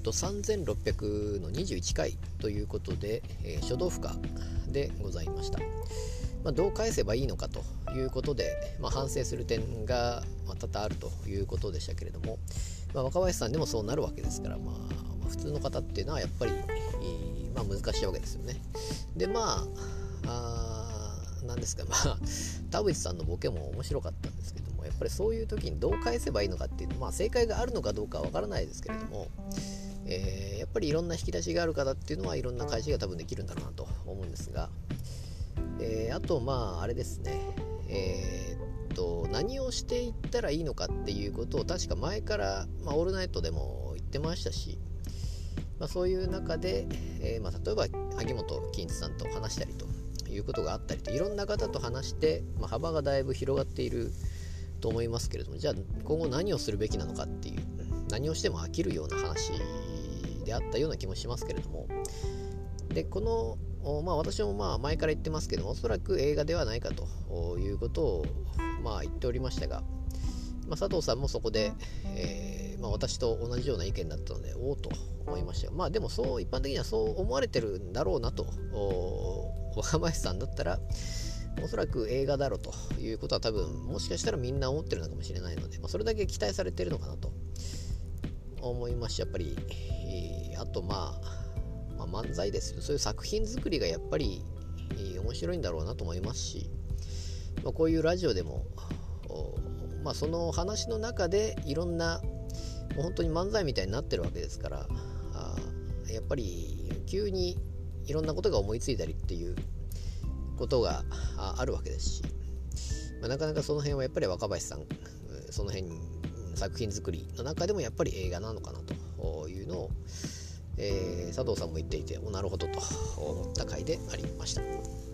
と3600の21回ということで、えー、書道負荷でございました。まあ、どう返せばいいのかということで、まあ、反省する点が多々あるということでしたけれども、まあ、若林さんでもそうなるわけですから、まあ、普通の方っていうのはやっぱり、まあ、難しいわけですよね。でまあ何ですかまあ田淵さんのボケも面白かったんですけどもやっぱりそういう時にどう返せばいいのかっていうまあ正解があるのかどうかはわからないですけれども、えー、やっぱりいろんな引き出しがある方っていうのはいろんな返しが多分できるんだろうなと思うんですが、えー、あとまああれですね。えー、っと何をしていったらいいのかっていうことを確か前から、まあ、オールナイトでも言ってましたし、まあ、そういう中で、え、まあ、例えば萩本欽一さんと話したりということがあったりといろんな方と話して、ま、幅がだいぶ広がっていると思いますけれどもじゃあ今後何をするべきなのかっていう何をしても飽きるような話であったような気もしますけれども。でこのまあ、私もまあ前から言ってますけどもおそらく映画ではないかということをまあ言っておりましたが、まあ、佐藤さんもそこで、えーまあ、私と同じような意見だったのでおおと思いましたまあでもそう一般的にはそう思われてるんだろうなと若林さんだったらおそらく映画だろうということは多分もしかしたらみんな思ってるのかもしれないので、まあ、それだけ期待されてるのかなと思います。やっぱりえあとまあまあ、漫才ですよ。そういう作品作りがやっぱり面白いんだろうなと思いますし、まあ、こういうラジオでも、まあ、その話の中でいろんなもう本当に漫才みたいになってるわけですからあやっぱり急にいろんなことが思いついたりっていうことがあるわけですし、まあ、なかなかその辺はやっぱり若林さんその辺作品作りの中でもやっぱり映画なのかなというのをえー、佐藤さんも言っていておなるほどと思った回でありました。